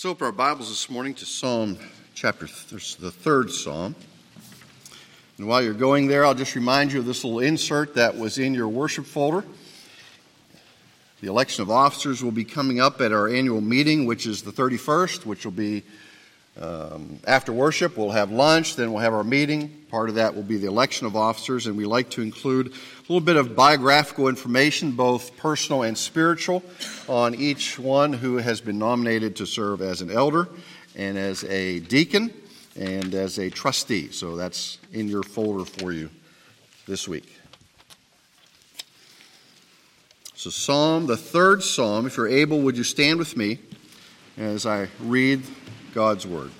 Let's open our Bibles this morning to Psalm chapter, th- the third Psalm. And while you're going there, I'll just remind you of this little insert that was in your worship folder. The election of officers will be coming up at our annual meeting, which is the 31st, which will be um, after worship. We'll have lunch, then we'll have our meeting. Part of that will be the election of officers, and we like to include a little bit of biographical information, both personal and spiritual, on each one who has been nominated to serve as an elder and as a deacon and as a trustee. So that's in your folder for you this week. So, Psalm, the third Psalm, if you're able, would you stand with me as I read God's Word?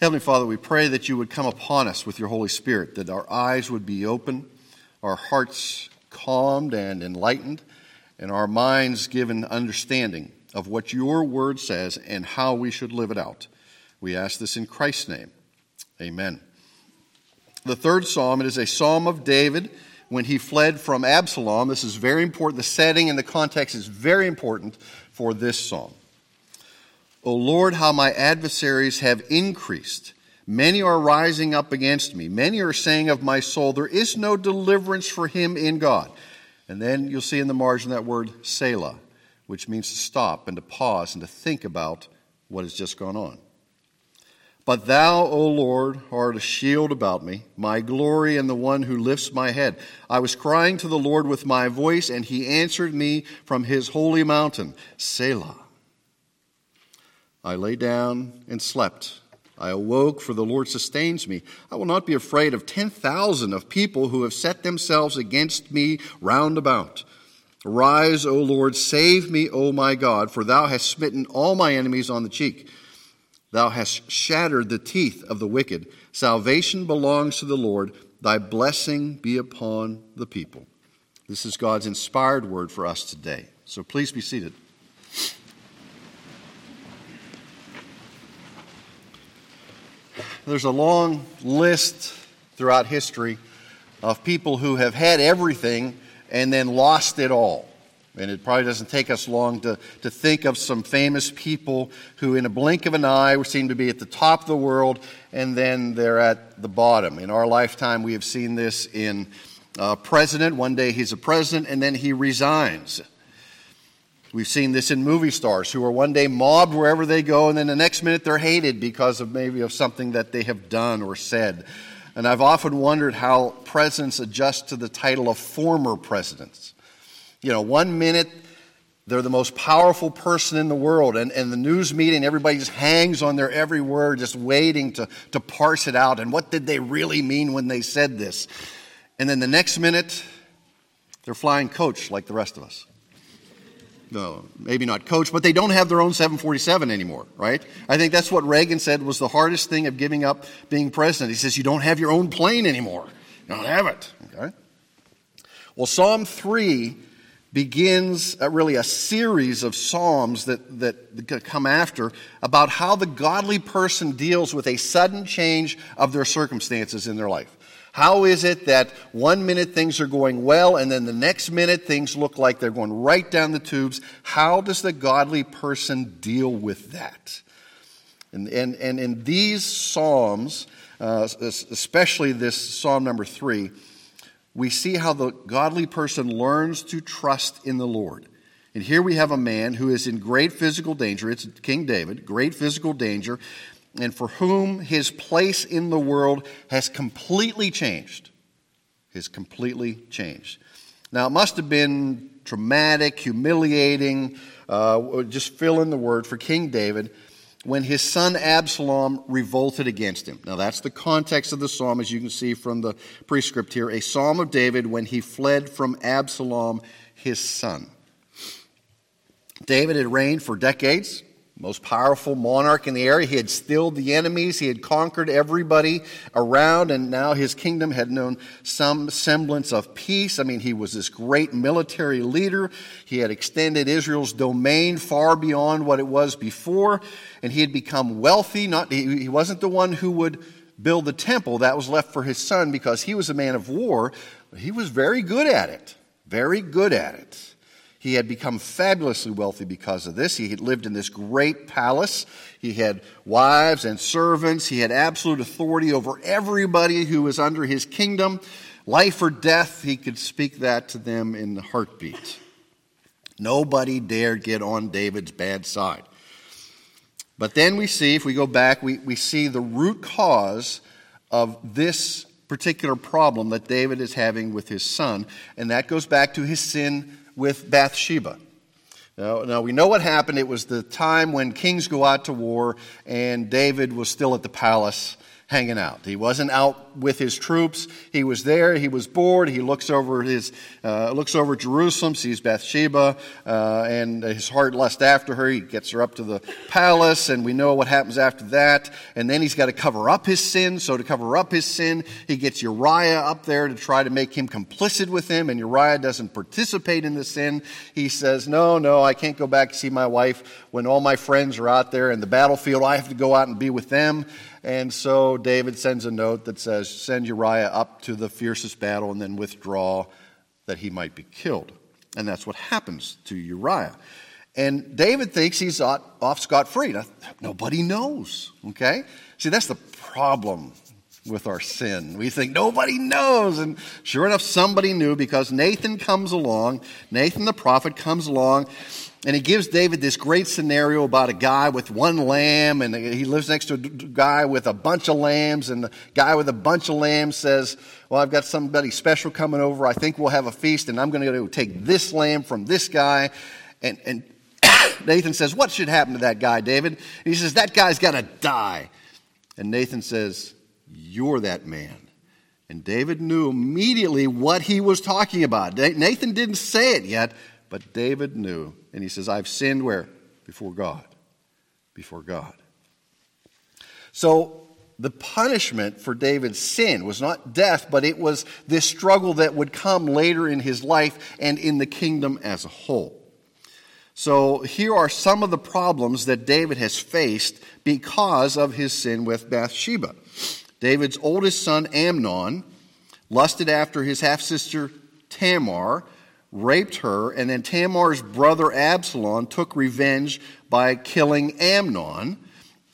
Heavenly Father, we pray that you would come upon us with your Holy Spirit, that our eyes would be open, our hearts calmed and enlightened, and our minds given understanding of what your Word says and how we should live it out. We ask this in Christ's name. Amen the third psalm. It is a psalm of David when he fled from Absalom. This is very important. The setting and the context is very important for this psalm. O Lord, how my adversaries have increased. Many are rising up against me. Many are saying of my soul, There is no deliverance for him in God. And then you'll see in the margin that word Selah, which means to stop and to pause and to think about what has just gone on. But thou, O Lord, art a shield about me, my glory and the one who lifts my head. I was crying to the Lord with my voice, and he answered me from his holy mountain, Selah. I lay down and slept. I awoke, for the Lord sustains me. I will not be afraid of ten thousand of people who have set themselves against me round about. Rise, O Lord, save me, O my God, for thou hast smitten all my enemies on the cheek. Thou hast shattered the teeth of the wicked. Salvation belongs to the Lord. Thy blessing be upon the people. This is God's inspired word for us today. So please be seated. There's a long list throughout history of people who have had everything and then lost it all. And it probably doesn't take us long to, to think of some famous people who, in a blink of an eye, seem to be at the top of the world and then they're at the bottom. In our lifetime, we have seen this in uh, president. One day he's a president and then he resigns. We've seen this in movie stars who are one day mobbed wherever they go, and then the next minute they're hated because of maybe of something that they have done or said. And I've often wondered how presidents adjust to the title of former presidents. You know, one minute they're the most powerful person in the world, and, and the news meeting, everybody just hangs on their every word, just waiting to, to parse it out. And what did they really mean when they said this? And then the next minute, they're flying coach like the rest of us. No, maybe not coach, but they don't have their own 747 anymore, right? I think that's what Reagan said was the hardest thing of giving up being president. He says, You don't have your own plane anymore. You don't have it. Okay? Well, Psalm 3 begins a, really a series of psalms that, that come after about how the godly person deals with a sudden change of their circumstances in their life. How is it that one minute things are going well and then the next minute things look like they're going right down the tubes? How does the godly person deal with that? And, and, and in these Psalms, uh, especially this Psalm number three, we see how the godly person learns to trust in the Lord. And here we have a man who is in great physical danger. It's King David, great physical danger, and for whom his place in the world has completely changed. Has completely changed. Now, it must have been traumatic, humiliating, uh, just fill in the word for King David when his son Absalom revolted against him. Now, that's the context of the psalm, as you can see from the prescript here a psalm of David when he fled from Absalom, his son. David had reigned for decades most powerful monarch in the area. He had stilled the enemies, he had conquered everybody around, and now his kingdom had known some semblance of peace. I mean, he was this great military leader. He had extended Israel's domain far beyond what it was before, and he had become wealthy. Not, he wasn't the one who would build the temple, that was left for his son because he was a man of war. He was very good at it. very good at it. He had become fabulously wealthy because of this. He had lived in this great palace. He had wives and servants. He had absolute authority over everybody who was under his kingdom. Life or death, he could speak that to them in the heartbeat. Nobody dared get on David's bad side. But then we see, if we go back, we, we see the root cause of this particular problem that David is having with his son, and that goes back to his sin with Bathsheba. Now, now, we know what happened. It was the time when kings go out to war, and David was still at the palace hanging out. He wasn't out with his troops. He was there. He was bored. He looks over his uh, looks over Jerusalem, sees Bathsheba, uh, and his heart lusts after her. He gets her up to the palace, and we know what happens after that. And then he's got to cover up his sin. So to cover up his sin, he gets Uriah up there to try to make him complicit with him. And Uriah doesn't participate in the sin. He says, "No, no, I can't go back to see my wife when all my friends are out there in the battlefield. I have to go out and be with them." And so David sends a note that says, Send Uriah up to the fiercest battle and then withdraw that he might be killed. And that's what happens to Uriah. And David thinks he's off scot free. Nobody knows, okay? See, that's the problem with our sin. We think nobody knows. And sure enough, somebody knew because Nathan comes along. Nathan the prophet comes along and he gives David this great scenario about a guy with one lamb, and he lives next to a guy with a bunch of lambs, and the guy with a bunch of lambs says, Well, I've got somebody special coming over. I think we'll have a feast, and I'm going to take this lamb from this guy. And, and Nathan says, What should happen to that guy, David? And he says, That guy's got to die. And Nathan says, You're that man. And David knew immediately what he was talking about. Nathan didn't say it yet, but David knew. And he says, I've sinned where? Before God. Before God. So the punishment for David's sin was not death, but it was this struggle that would come later in his life and in the kingdom as a whole. So here are some of the problems that David has faced because of his sin with Bathsheba. David's oldest son, Amnon, lusted after his half sister Tamar raped her, and then Tamar's brother Absalom took revenge by killing Amnon.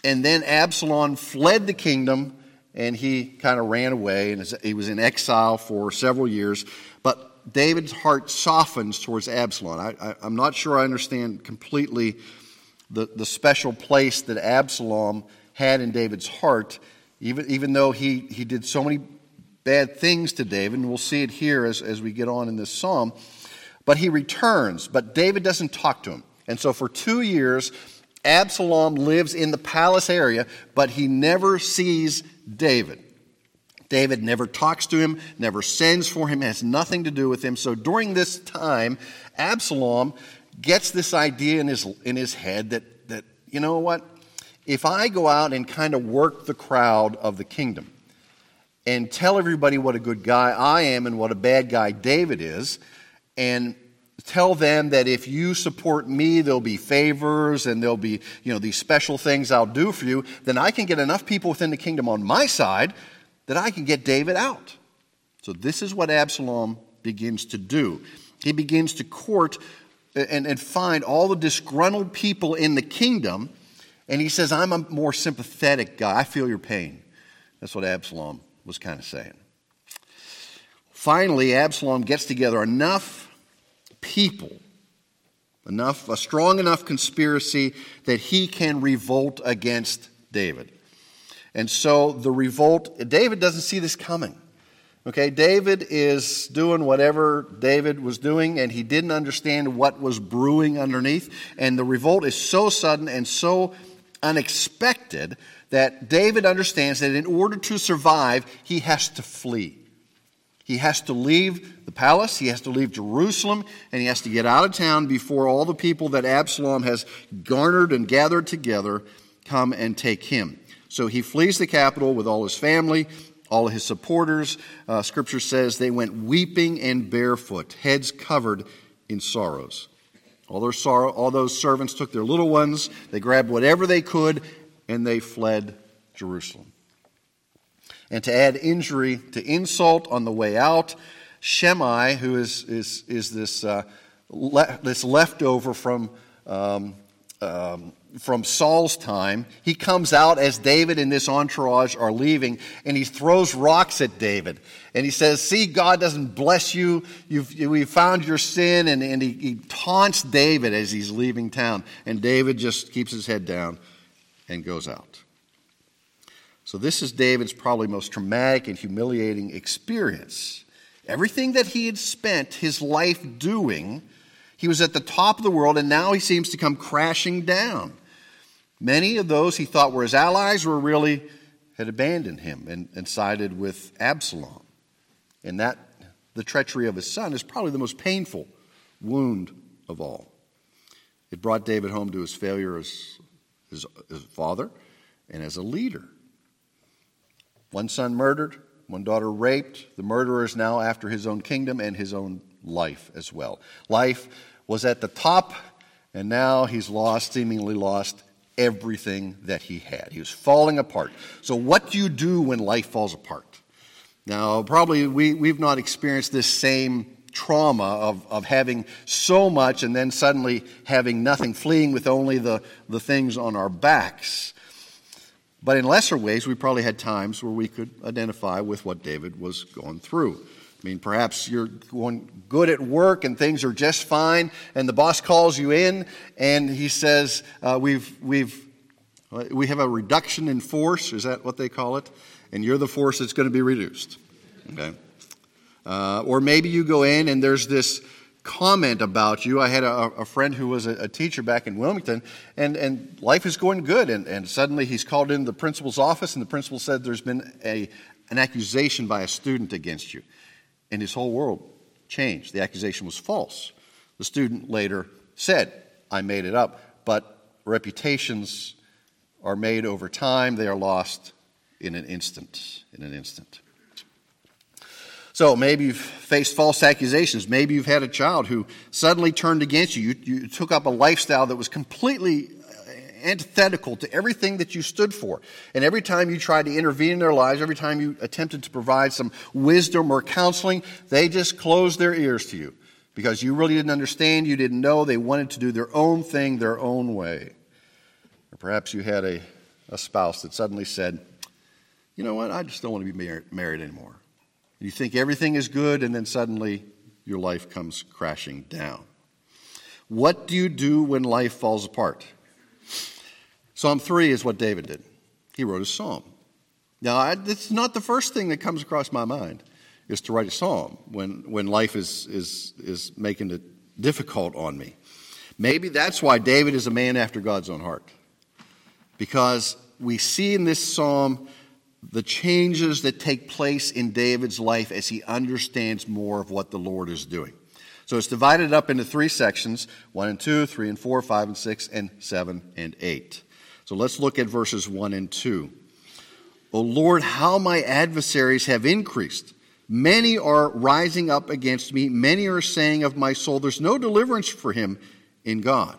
And then Absalom fled the kingdom and he kind of ran away and he was in exile for several years. But David's heart softens towards Absalom. I, am not sure I understand completely the, the special place that Absalom had in David's heart, even, even though he, he did so many bad things to David, and we'll see it here as, as we get on in this psalm. But he returns, but David doesn't talk to him. And so for two years, Absalom lives in the palace area, but he never sees David. David never talks to him, never sends for him, has nothing to do with him. So during this time, Absalom gets this idea in his, in his head that, that, you know what? If I go out and kind of work the crowd of the kingdom and tell everybody what a good guy I am and what a bad guy David is, and tell them that if you support me, there'll be favors and there'll be, you know, these special things I'll do for you, then I can get enough people within the kingdom on my side that I can get David out. So this is what Absalom begins to do. He begins to court and, and find all the disgruntled people in the kingdom, and he says, I'm a more sympathetic guy. I feel your pain. That's what Absalom was kind of saying. Finally, Absalom gets together enough people, enough, a strong enough conspiracy that he can revolt against David. And so the revolt, David doesn't see this coming. Okay, David is doing whatever David was doing, and he didn't understand what was brewing underneath. And the revolt is so sudden and so unexpected that David understands that in order to survive, he has to flee. He has to leave the palace, he has to leave Jerusalem, and he has to get out of town before all the people that Absalom has garnered and gathered together come and take him. So he flees the capital with all his family, all his supporters. Uh, scripture says they went weeping and barefoot, heads covered in sorrows. All, their sorrow, all those servants took their little ones, they grabbed whatever they could, and they fled Jerusalem and to add injury to insult on the way out, Shimei, who is, is, is this, uh, le- this leftover from, um, um, from Saul's time, he comes out as David and this entourage are leaving, and he throws rocks at David. And he says, See, God doesn't bless you. You've, we found your sin. And, and he, he taunts David as he's leaving town. And David just keeps his head down and goes out. So, this is David's probably most traumatic and humiliating experience. Everything that he had spent his life doing, he was at the top of the world, and now he seems to come crashing down. Many of those he thought were his allies were really had abandoned him and, and sided with Absalom. And that, the treachery of his son, is probably the most painful wound of all. It brought David home to his failure as his, his father and as a leader. One son murdered, one daughter raped. The murderer is now after his own kingdom and his own life as well. Life was at the top, and now he's lost, seemingly lost, everything that he had. He was falling apart. So, what do you do when life falls apart? Now, probably we, we've not experienced this same trauma of, of having so much and then suddenly having nothing, fleeing with only the, the things on our backs. But in lesser ways, we probably had times where we could identify with what David was going through. I mean, perhaps you're going good at work and things are just fine, and the boss calls you in and he says, uh, "We've we've we have a reduction in force. Is that what they call it? And you're the force that's going to be reduced." Okay. Uh, or maybe you go in and there's this comment about you. I had a, a friend who was a, a, teacher back in Wilmington, and, and life is going good. And, and suddenly he's called in the principal's office, and the principal said there's been a, an accusation by a student against you. And his whole world changed. The accusation was false. The student later said, I made it up. But reputations are made over time, they are lost in an instant. In an instant. So maybe you've faced false accusations. Maybe you've had a child who suddenly turned against you. You, you took up a lifestyle that was completely uh, antithetical to everything that you stood for. And every time you tried to intervene in their lives, every time you attempted to provide some wisdom or counseling, they just closed their ears to you because you really didn't understand, you didn't know, they wanted to do their own thing their own way. Or perhaps you had a, a spouse that suddenly said, You know what, I just don't want to be mar- married anymore. You think everything is good, and then suddenly your life comes crashing down. What do you do when life falls apart? Psalm 3 is what David did. He wrote a psalm. Now, it's not the first thing that comes across my mind is to write a psalm when, when life is, is, is making it difficult on me. Maybe that's why David is a man after God's own heart. Because we see in this psalm the changes that take place in David's life as he understands more of what the Lord is doing. So it's divided up into three sections 1 and 2, 3 and 4, 5 and 6, and 7 and 8. So let's look at verses 1 and 2. O Lord, how my adversaries have increased. Many are rising up against me. Many are saying of my soul, There's no deliverance for him in God.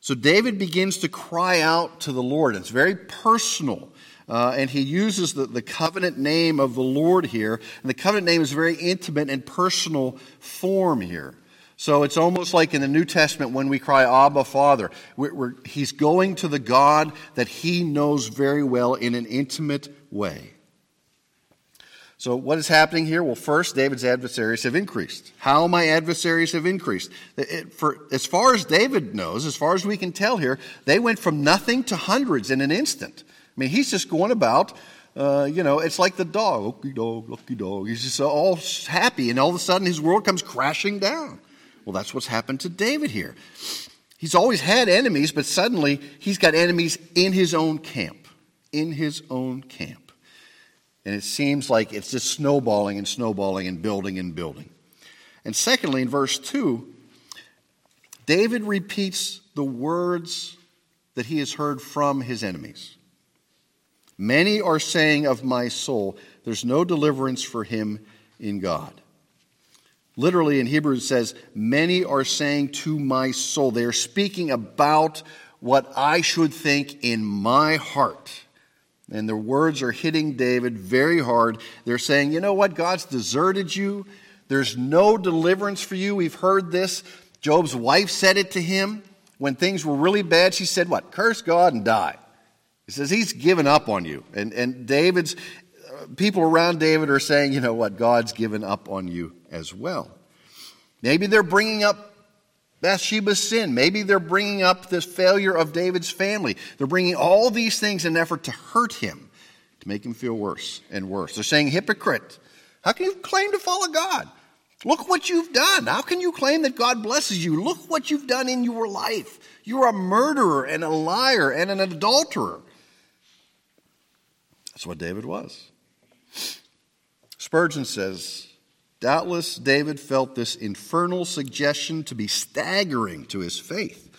So David begins to cry out to the Lord. It's very personal. Uh, and he uses the, the covenant name of the Lord here. And the covenant name is very intimate and personal form here. So it's almost like in the New Testament when we cry, Abba, Father. We're, we're, he's going to the God that he knows very well in an intimate way. So, what is happening here? Well, first, David's adversaries have increased. How my adversaries have increased. It, for, as far as David knows, as far as we can tell here, they went from nothing to hundreds in an instant. I mean, he's just going about, uh, you know, it's like the dog, lucky dog, lucky dog. He's just all happy, and all of a sudden his world comes crashing down. Well, that's what's happened to David here. He's always had enemies, but suddenly he's got enemies in his own camp. In his own camp. And it seems like it's just snowballing and snowballing and building and building. And secondly, in verse 2, David repeats the words that he has heard from his enemies. Many are saying of my soul, there's no deliverance for him in God. Literally in Hebrew it says, many are saying to my soul. They are speaking about what I should think in my heart. And their words are hitting David very hard. They're saying, you know what? God's deserted you. There's no deliverance for you. We've heard this. Job's wife said it to him when things were really bad. She said, What? Curse God and die. He says, He's given up on you. And, and David's uh, people around David are saying, You know what? God's given up on you as well. Maybe they're bringing up Bathsheba's sin. Maybe they're bringing up this failure of David's family. They're bringing all these things in an effort to hurt him, to make him feel worse and worse. They're saying, hypocrite, how can you claim to follow God? Look what you've done. How can you claim that God blesses you? Look what you've done in your life. You're a murderer and a liar and an adulterer. That's what David was. Spurgeon says, Doubtless, David felt this infernal suggestion to be staggering to his faith.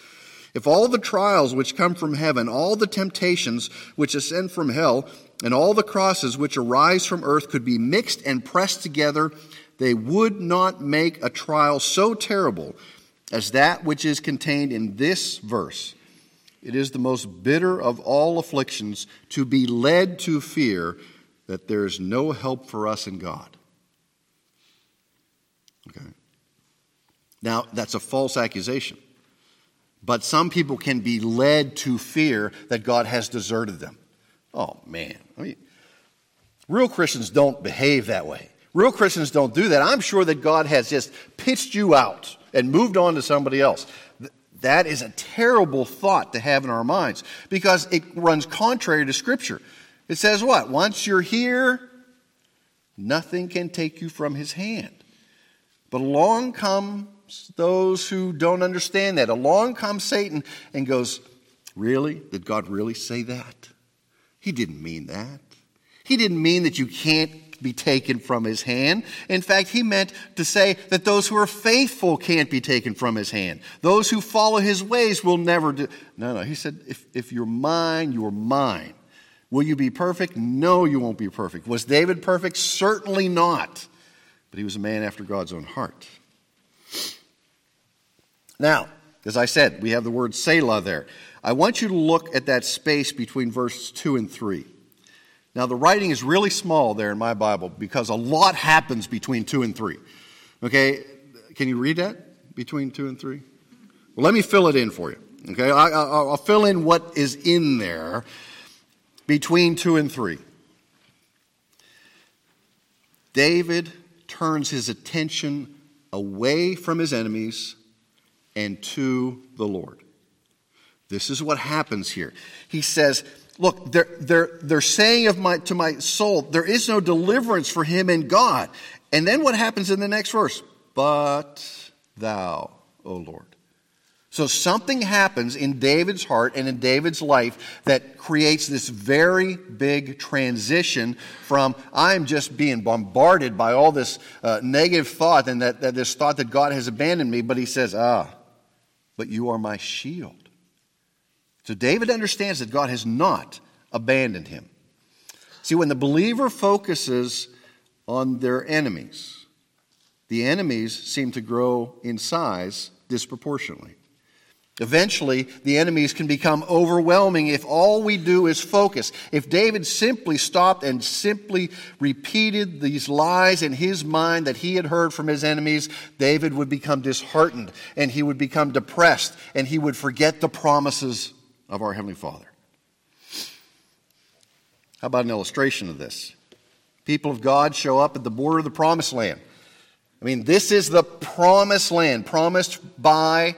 If all the trials which come from heaven, all the temptations which ascend from hell, and all the crosses which arise from earth could be mixed and pressed together, they would not make a trial so terrible as that which is contained in this verse. It is the most bitter of all afflictions to be led to fear that there is no help for us in God. Okay. Now, that's a false accusation. But some people can be led to fear that God has deserted them. Oh, man. I mean, real Christians don't behave that way. Real Christians don't do that. I'm sure that God has just pitched you out and moved on to somebody else. That is a terrible thought to have in our minds because it runs contrary to Scripture. It says what? Once you're here, nothing can take you from his hand. But along comes those who don't understand that. Along comes Satan and goes, Really? Did God really say that? He didn't mean that. He didn't mean that you can't be taken from his hand. In fact, he meant to say that those who are faithful can't be taken from his hand. Those who follow his ways will never do. No, no. He said, if, if you're mine, you're mine. Will you be perfect? No, you won't be perfect. Was David perfect? Certainly not but he was a man after God's own heart. Now, as I said, we have the word Selah there. I want you to look at that space between verses 2 and 3. Now, the writing is really small there in my Bible because a lot happens between 2 and 3. Okay, can you read that between 2 and 3? Well, let me fill it in for you. Okay, I, will fill in what is in there between 2 and 3. David turns his attention away from his enemies and to the Lord. This is what happens here. He says, Look, they're, they're, they're saying of my, to my soul, there is no deliverance for him in God. And then what happens in the next verse? But thou, O Lord. So something happens in David's heart and in David's life that creates this very big transition from I'm just being bombarded by all this uh, negative thought and that, that this thought that God has abandoned me, but he says, ah, but you are my shield. So David understands that God has not abandoned him. See, when the believer focuses on their enemies, the enemies seem to grow in size disproportionately. Eventually, the enemies can become overwhelming if all we do is focus. If David simply stopped and simply repeated these lies in his mind that he had heard from his enemies, David would become disheartened and he would become depressed and he would forget the promises of our Heavenly Father. How about an illustration of this? People of God show up at the border of the promised land. I mean, this is the promised land promised by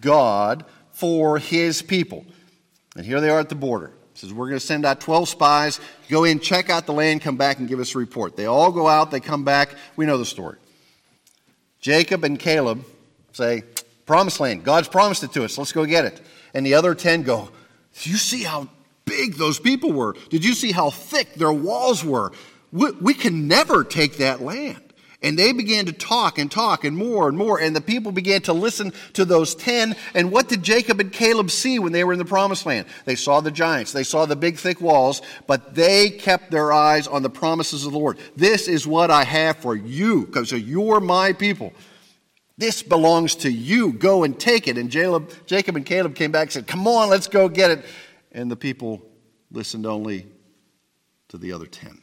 God for his people. And here they are at the border. He says, We're going to send out 12 spies, go in, check out the land, come back and give us a report. They all go out, they come back. We know the story. Jacob and Caleb say, Promised land. God's promised it to us. Let's go get it. And the other 10 go, Do you see how big those people were? Did you see how thick their walls were? We, we can never take that land. And they began to talk and talk and more and more. And the people began to listen to those 10. And what did Jacob and Caleb see when they were in the promised land? They saw the giants. They saw the big, thick walls, but they kept their eyes on the promises of the Lord. This is what I have for you, because you're my people. This belongs to you. Go and take it. And Jacob and Caleb came back and said, Come on, let's go get it. And the people listened only to the other 10.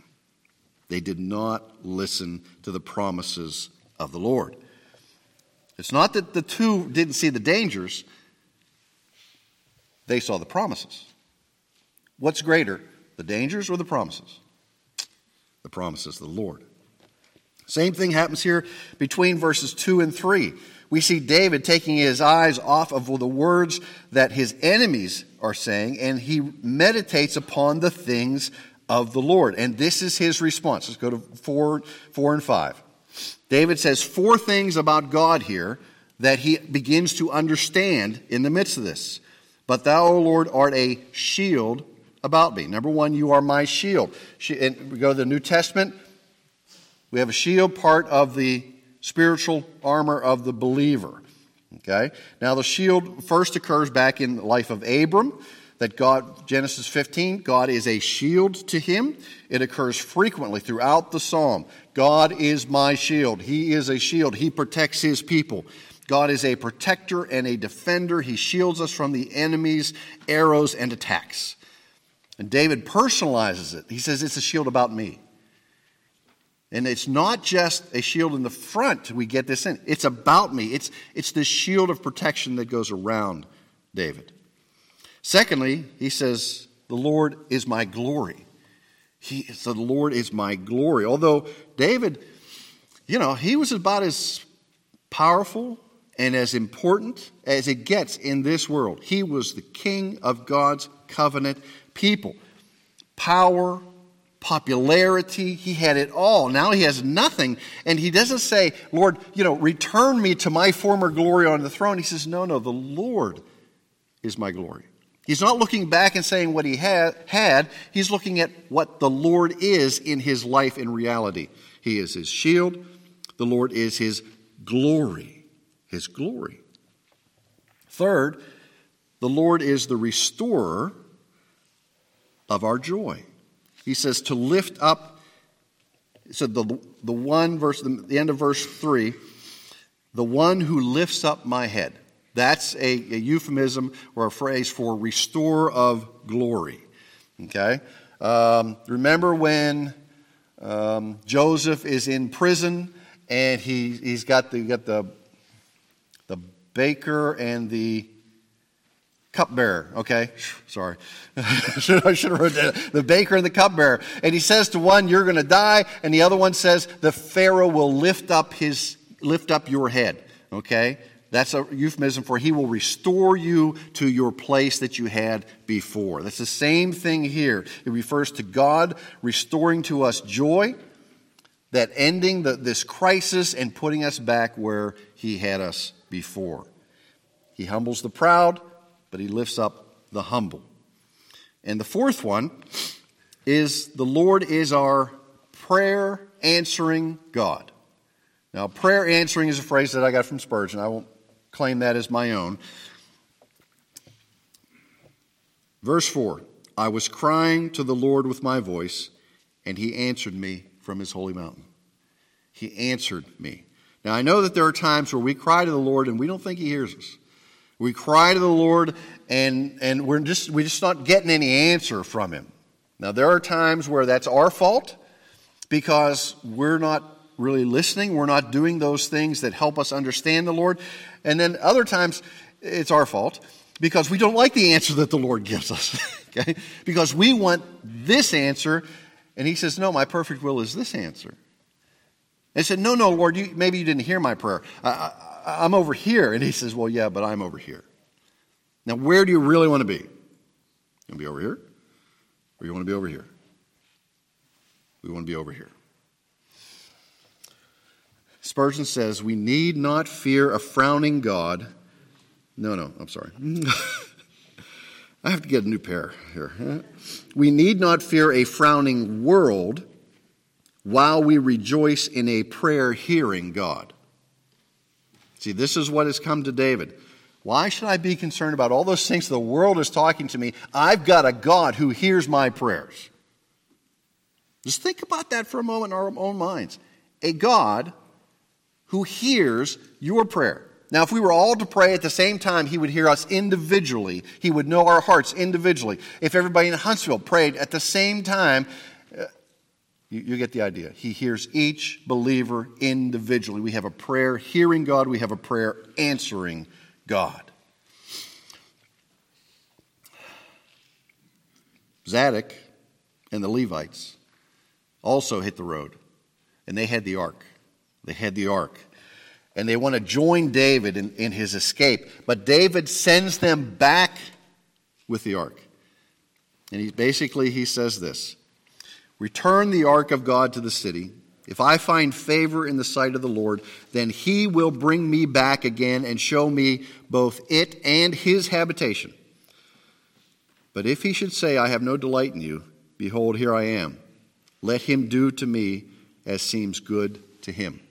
They did not listen to the promises of the Lord. It's not that the two didn't see the dangers, they saw the promises. What's greater, the dangers or the promises? The promises of the Lord. Same thing happens here between verses 2 and 3. We see David taking his eyes off of the words that his enemies are saying, and he meditates upon the things of the Lord. And this is his response. Let's go to 4, 4 and 5. David says four things about God here that he begins to understand in the midst of this. But thou, O Lord, art a shield about me. Number one, you are my shield. And we go to the New Testament. We have a shield, part of the spiritual armor of the believer. Okay? Now, the shield first occurs back in the life of Abram, that God, Genesis 15, God is a shield to him. It occurs frequently throughout the psalm. God is my shield. He is a shield. He protects his people. God is a protector and a defender. He shields us from the enemy's arrows and attacks. And David personalizes it. He says, It's a shield about me. And it's not just a shield in the front, we get this in. It's about me. It's, it's the shield of protection that goes around David. Secondly, he says, The Lord is my glory. He, so the Lord is my glory. Although David, you know, he was about as powerful and as important as it gets in this world. He was the king of God's covenant people. Power, popularity. He had it all. Now he has nothing. And he doesn't say, Lord, you know, return me to my former glory on the throne. He says, No, no, the Lord is my glory. He's not looking back and saying what he had, had. He's looking at what the Lord is in his life in reality. He is his shield. The Lord is his glory. His glory. Third, the Lord is the restorer of our joy. He says to lift up, so the, the one verse, the, the end of verse 3, the one who lifts up my head. That's a, a euphemism or a phrase for restore of glory. Okay? Um, remember when um, Joseph is in prison and he, he's got the, got the, the baker and the cupbearer, okay? Sorry. I should have wrote that. The baker and the cupbearer. And he says to one, You're going to die. And the other one says, The Pharaoh will lift up, his, lift up your head, okay? That's a euphemism for he will restore you to your place that you had before. That's the same thing here. It refers to God restoring to us joy, that ending the, this crisis and putting us back where he had us before. He humbles the proud, but he lifts up the humble. And the fourth one is the Lord is our prayer answering God. Now, prayer answering is a phrase that I got from Spurgeon. I won't claim that as my own. Verse 4 I was crying to the Lord with my voice, and he answered me from his holy mountain. He answered me. Now, I know that there are times where we cry to the Lord and we don't think he hears us. We cry to the Lord and, and we're just, we're just not getting any answer from Him. Now, there are times where that's our fault because we're not really listening. We're not doing those things that help us understand the Lord. And then other times it's our fault because we don't like the answer that the Lord gives us. okay? Because we want this answer, and He says, No, my perfect will is this answer. And said, No, no, Lord, you, maybe you didn't hear my prayer. I, I'm over here. And he says, Well, yeah, but I'm over here. Now, where do you really want to be? You want to be over here? Or you want to be over here? We want to be over here. Spurgeon says, We need not fear a frowning God. No, no, I'm sorry. I have to get a new pair here. We need not fear a frowning world while we rejoice in a prayer hearing God. See, this is what has come to David. Why should I be concerned about all those things the world is talking to me? I've got a God who hears my prayers. Just think about that for a moment in our own minds. A God who hears your prayer. Now, if we were all to pray at the same time, He would hear us individually. He would know our hearts individually. If everybody in Huntsville prayed at the same time, You, you, get the idea. He hears each believer individually. We have a prayer hearing God, we have a prayer answering God. Zadok and the Levites also hit the road, and they had the ark. They had the ark. And they want to join David in, in his escape. But David sends them back with the ark. And he basically he says this Return the ark of God to the city. If I find favor in the sight of the Lord, then he will bring me back again and show me both it and his habitation. But if he should say, I have no delight in you, behold, here I am. Let him do to me as seems good to him.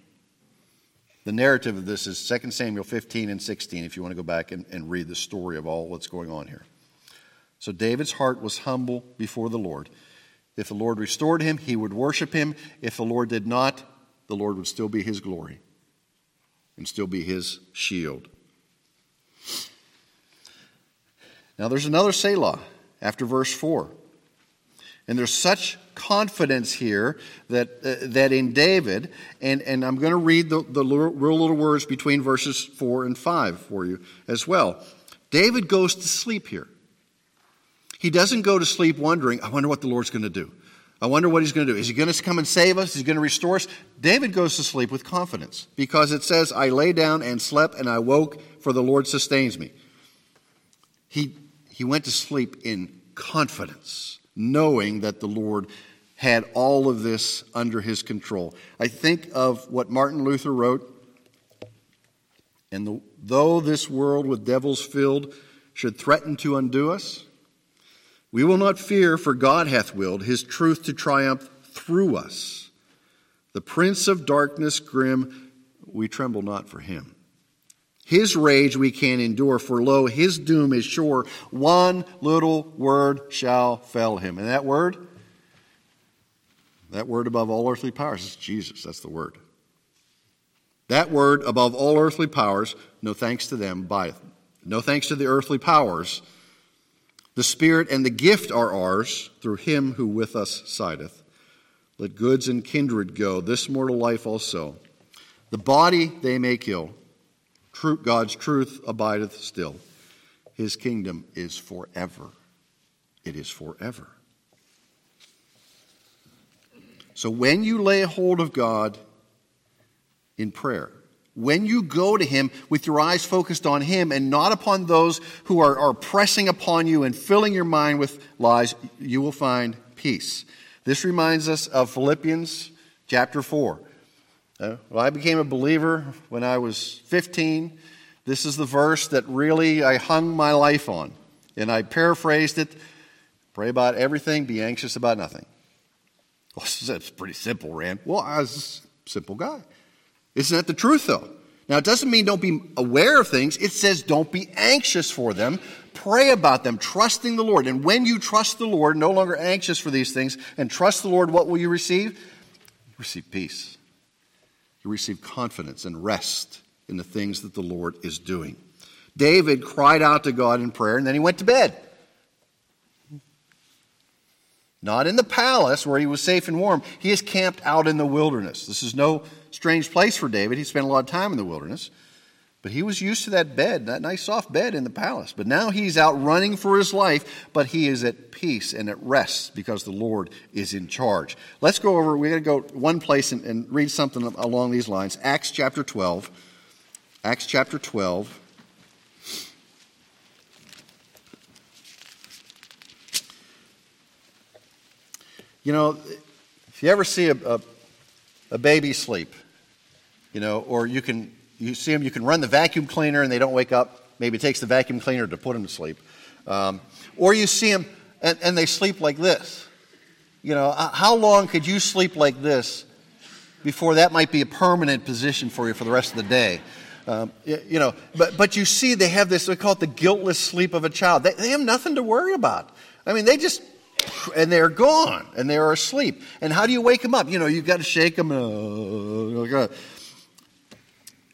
The narrative of this is 2 Samuel 15 and 16, if you want to go back and, and read the story of all what's going on here. So David's heart was humble before the Lord. If the Lord restored him, he would worship him. If the Lord did not, the Lord would still be his glory and still be his shield. Now there's another Selah after verse 4. And there's such confidence here that, uh, that in David, and, and I'm going to read the, the real little words between verses 4 and 5 for you as well. David goes to sleep here. He doesn't go to sleep wondering, I wonder what the Lord's going to do. I wonder what he's going to do. Is he going to come and save us? Is he going to restore us? David goes to sleep with confidence because it says, I lay down and slept and I woke, for the Lord sustains me. He, he went to sleep in confidence, knowing that the Lord had all of this under his control. I think of what Martin Luther wrote, and the, though this world with devils filled should threaten to undo us, we will not fear, for God hath willed his truth to triumph through us. The prince of darkness grim, we tremble not for him. His rage we can endure, for lo, his doom is sure. One little word shall fell him. And that word, that word above all earthly powers is Jesus. That's the word. That word above all earthly powers, no thanks to them, by No thanks to the earthly powers the Spirit and the gift are ours through him who with us sideth. Let goods and kindred go, this mortal life also. The body they may kill. God's truth abideth still. His kingdom is forever. It is forever. So when you lay hold of God in prayer, when you go to Him with your eyes focused on Him and not upon those who are, are pressing upon you and filling your mind with lies, you will find peace. This reminds us of Philippians chapter 4. Uh, well, I became a believer when I was 15. This is the verse that really I hung my life on. And I paraphrased it pray about everything, be anxious about nothing. Well, that's pretty simple, Rand. Well, I was a simple guy. Isn't that the truth, though? Now, it doesn't mean don't be aware of things. It says don't be anxious for them. Pray about them, trusting the Lord. And when you trust the Lord, no longer anxious for these things, and trust the Lord, what will you receive? You receive peace. You receive confidence and rest in the things that the Lord is doing. David cried out to God in prayer, and then he went to bed. Not in the palace where he was safe and warm. He is camped out in the wilderness. This is no strange place for David. He spent a lot of time in the wilderness. But he was used to that bed, that nice soft bed in the palace. But now he's out running for his life, but he is at peace and at rest because the Lord is in charge. Let's go over, we're going to go one place and, and read something along these lines. Acts chapter 12. Acts chapter 12. You know, if you ever see a, a, a baby sleep, you know, or you can you see them, you can run the vacuum cleaner and they don't wake up. Maybe it takes the vacuum cleaner to put them to sleep. Um, or you see them and, and, they sleep like this. You know, how long could you sleep like this before that might be a permanent position for you for the rest of the day? Um, you know, but, but you see they have this, we call it the guiltless sleep of a child. They, they have nothing to worry about. I mean, they just and they're gone and they're asleep. And how do you wake them up? You know, you've got to shake them.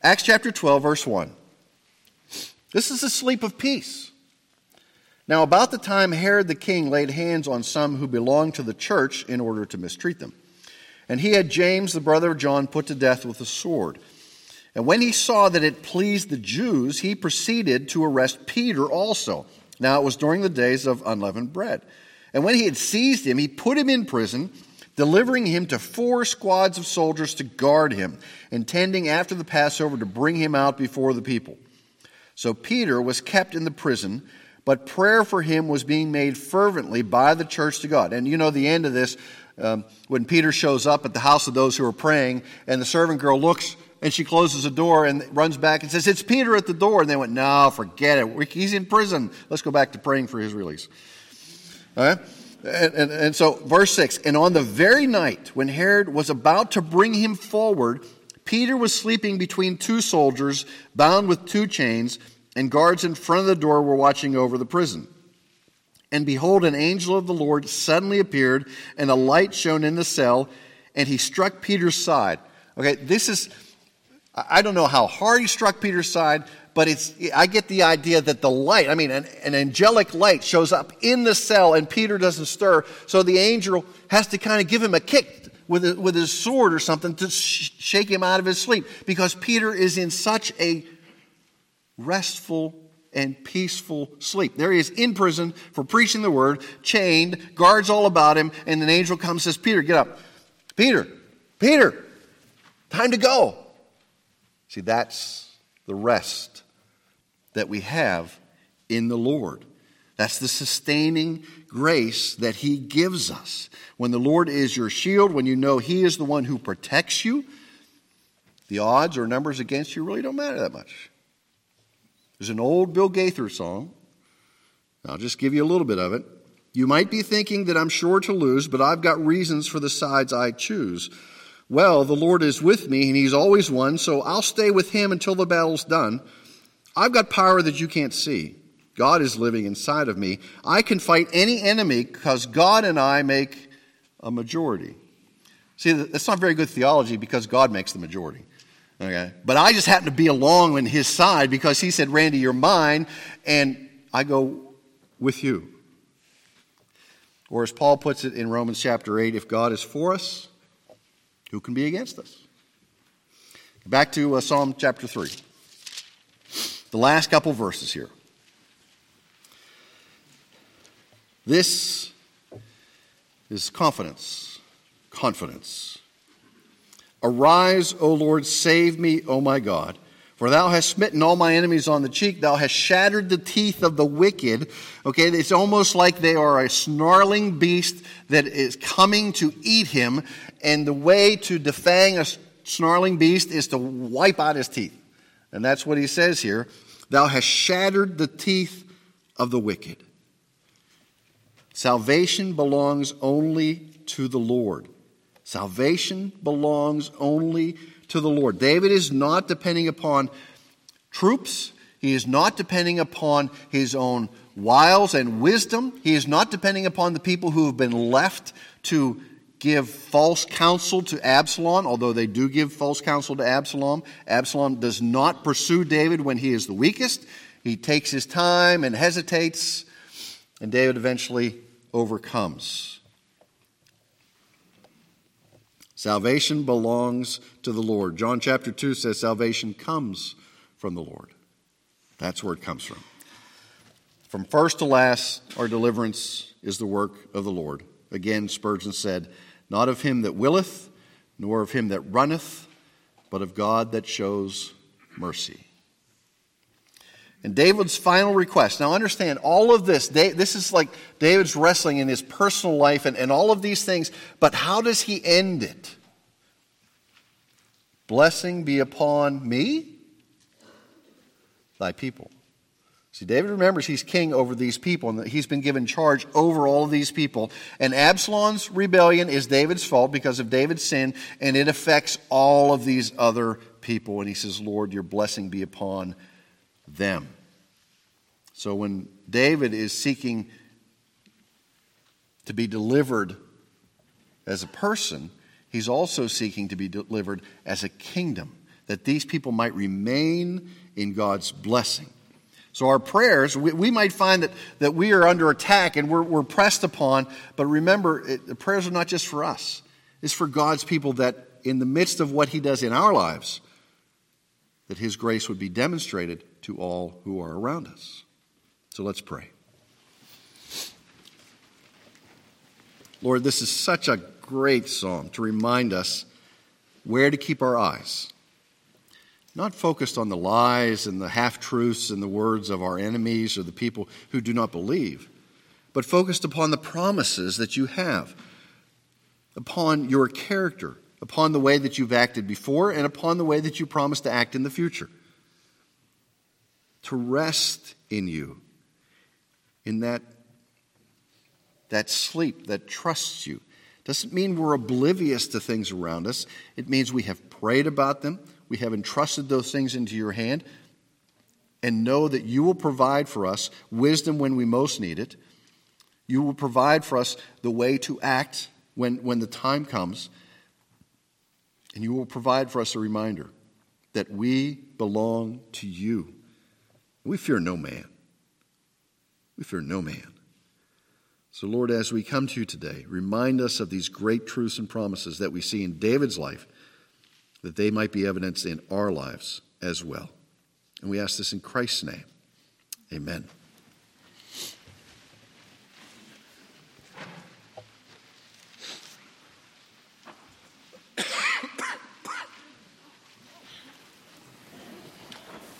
Acts chapter 12, verse 1. This is a sleep of peace. Now, about the time Herod the king laid hands on some who belonged to the church in order to mistreat them. And he had James, the brother of John, put to death with a sword. And when he saw that it pleased the Jews, he proceeded to arrest Peter also. Now it was during the days of unleavened bread. And when he had seized him, he put him in prison, delivering him to four squads of soldiers to guard him, intending after the Passover to bring him out before the people. So Peter was kept in the prison, but prayer for him was being made fervently by the church to God. And you know the end of this um, when Peter shows up at the house of those who are praying, and the servant girl looks and she closes the door and runs back and says, It's Peter at the door. And they went, No, forget it. He's in prison. Let's go back to praying for his release. Right? And, and, and so, verse 6 And on the very night when Herod was about to bring him forward, Peter was sleeping between two soldiers, bound with two chains, and guards in front of the door were watching over the prison. And behold, an angel of the Lord suddenly appeared, and a light shone in the cell, and he struck Peter's side. Okay, this is I don't know how hard he struck Peter's side, but it's, I get the idea that the light, I mean, an, an, angelic light shows up in the cell and Peter doesn't stir. So the angel has to kind of give him a kick with, a, with his sword or something to sh- shake him out of his sleep because Peter is in such a restful and peaceful sleep. There he is in prison for preaching the word, chained, guards all about him, and an angel comes and says, Peter, get up. Peter, Peter, time to go. See, that's the rest that we have in the Lord. That's the sustaining grace that He gives us. When the Lord is your shield, when you know He is the one who protects you, the odds or numbers against you really don't matter that much. There's an old Bill Gaither song. I'll just give you a little bit of it. You might be thinking that I'm sure to lose, but I've got reasons for the sides I choose. Well, the Lord is with me, and He's always won, so I'll stay with Him until the battle's done. I've got power that you can't see. God is living inside of me. I can fight any enemy because God and I make a majority. See, that's not very good theology because God makes the majority. Okay? But I just happen to be along on his side because he said, Randy, you're mine, and I go with you. Or as Paul puts it in Romans chapter 8, if God is for us, who can be against us? Back to uh, Psalm chapter 3. The last couple verses here. This is confidence. Confidence. Arise, O Lord, save me, O my God. For thou hast smitten all my enemies on the cheek. Thou hast shattered the teeth of the wicked. Okay, it's almost like they are a snarling beast that is coming to eat him. And the way to defang a snarling beast is to wipe out his teeth. And that's what he says here. Thou hast shattered the teeth of the wicked. Salvation belongs only to the Lord. Salvation belongs only to the Lord. David is not depending upon troops. He is not depending upon his own wiles and wisdom. He is not depending upon the people who have been left to give false counsel to Absalom, although they do give false counsel to Absalom. Absalom does not pursue David when he is the weakest. He takes his time and hesitates, and David eventually overcomes. Salvation belongs to the Lord. Jonah chapter 2 says salvation comes from the Lord. That's where it comes from. From first to last, our deliverance is the work of the Lord. Again, Spurgeon said, Not of him that willeth, nor of him that runneth, but of God that shows mercy. And David's final request. Now, understand all of this. This is like David's wrestling in his personal life and, and all of these things. But how does he end it? Blessing be upon me, thy people. See, David remembers he's king over these people and that he's been given charge over all of these people. And Absalom's rebellion is David's fault because of David's sin, and it affects all of these other people. And he says, Lord, your blessing be upon them. So when David is seeking to be delivered as a person, he's also seeking to be delivered as a kingdom, that these people might remain in God's blessing. So, our prayers, we, we might find that, that we are under attack and we're, we're pressed upon, but remember, it, the prayers are not just for us. It's for God's people that in the midst of what He does in our lives, that His grace would be demonstrated to all who are around us. So let's pray. Lord, this is such a great psalm to remind us where to keep our eyes. Not focused on the lies and the half truths and the words of our enemies or the people who do not believe, but focused upon the promises that you have, upon your character, upon the way that you've acted before, and upon the way that you promise to act in the future. To rest in you, in that, that sleep that trusts you. Doesn't mean we're oblivious to things around us. It means we have prayed about them, we have entrusted those things into your hand, and know that you will provide for us wisdom when we most need it. You will provide for us the way to act when, when the time comes. And you will provide for us a reminder that we belong to you. We fear no man. We fear no man. So, Lord, as we come to you today, remind us of these great truths and promises that we see in David's life, that they might be evidenced in our lives as well. And we ask this in Christ's name. Amen.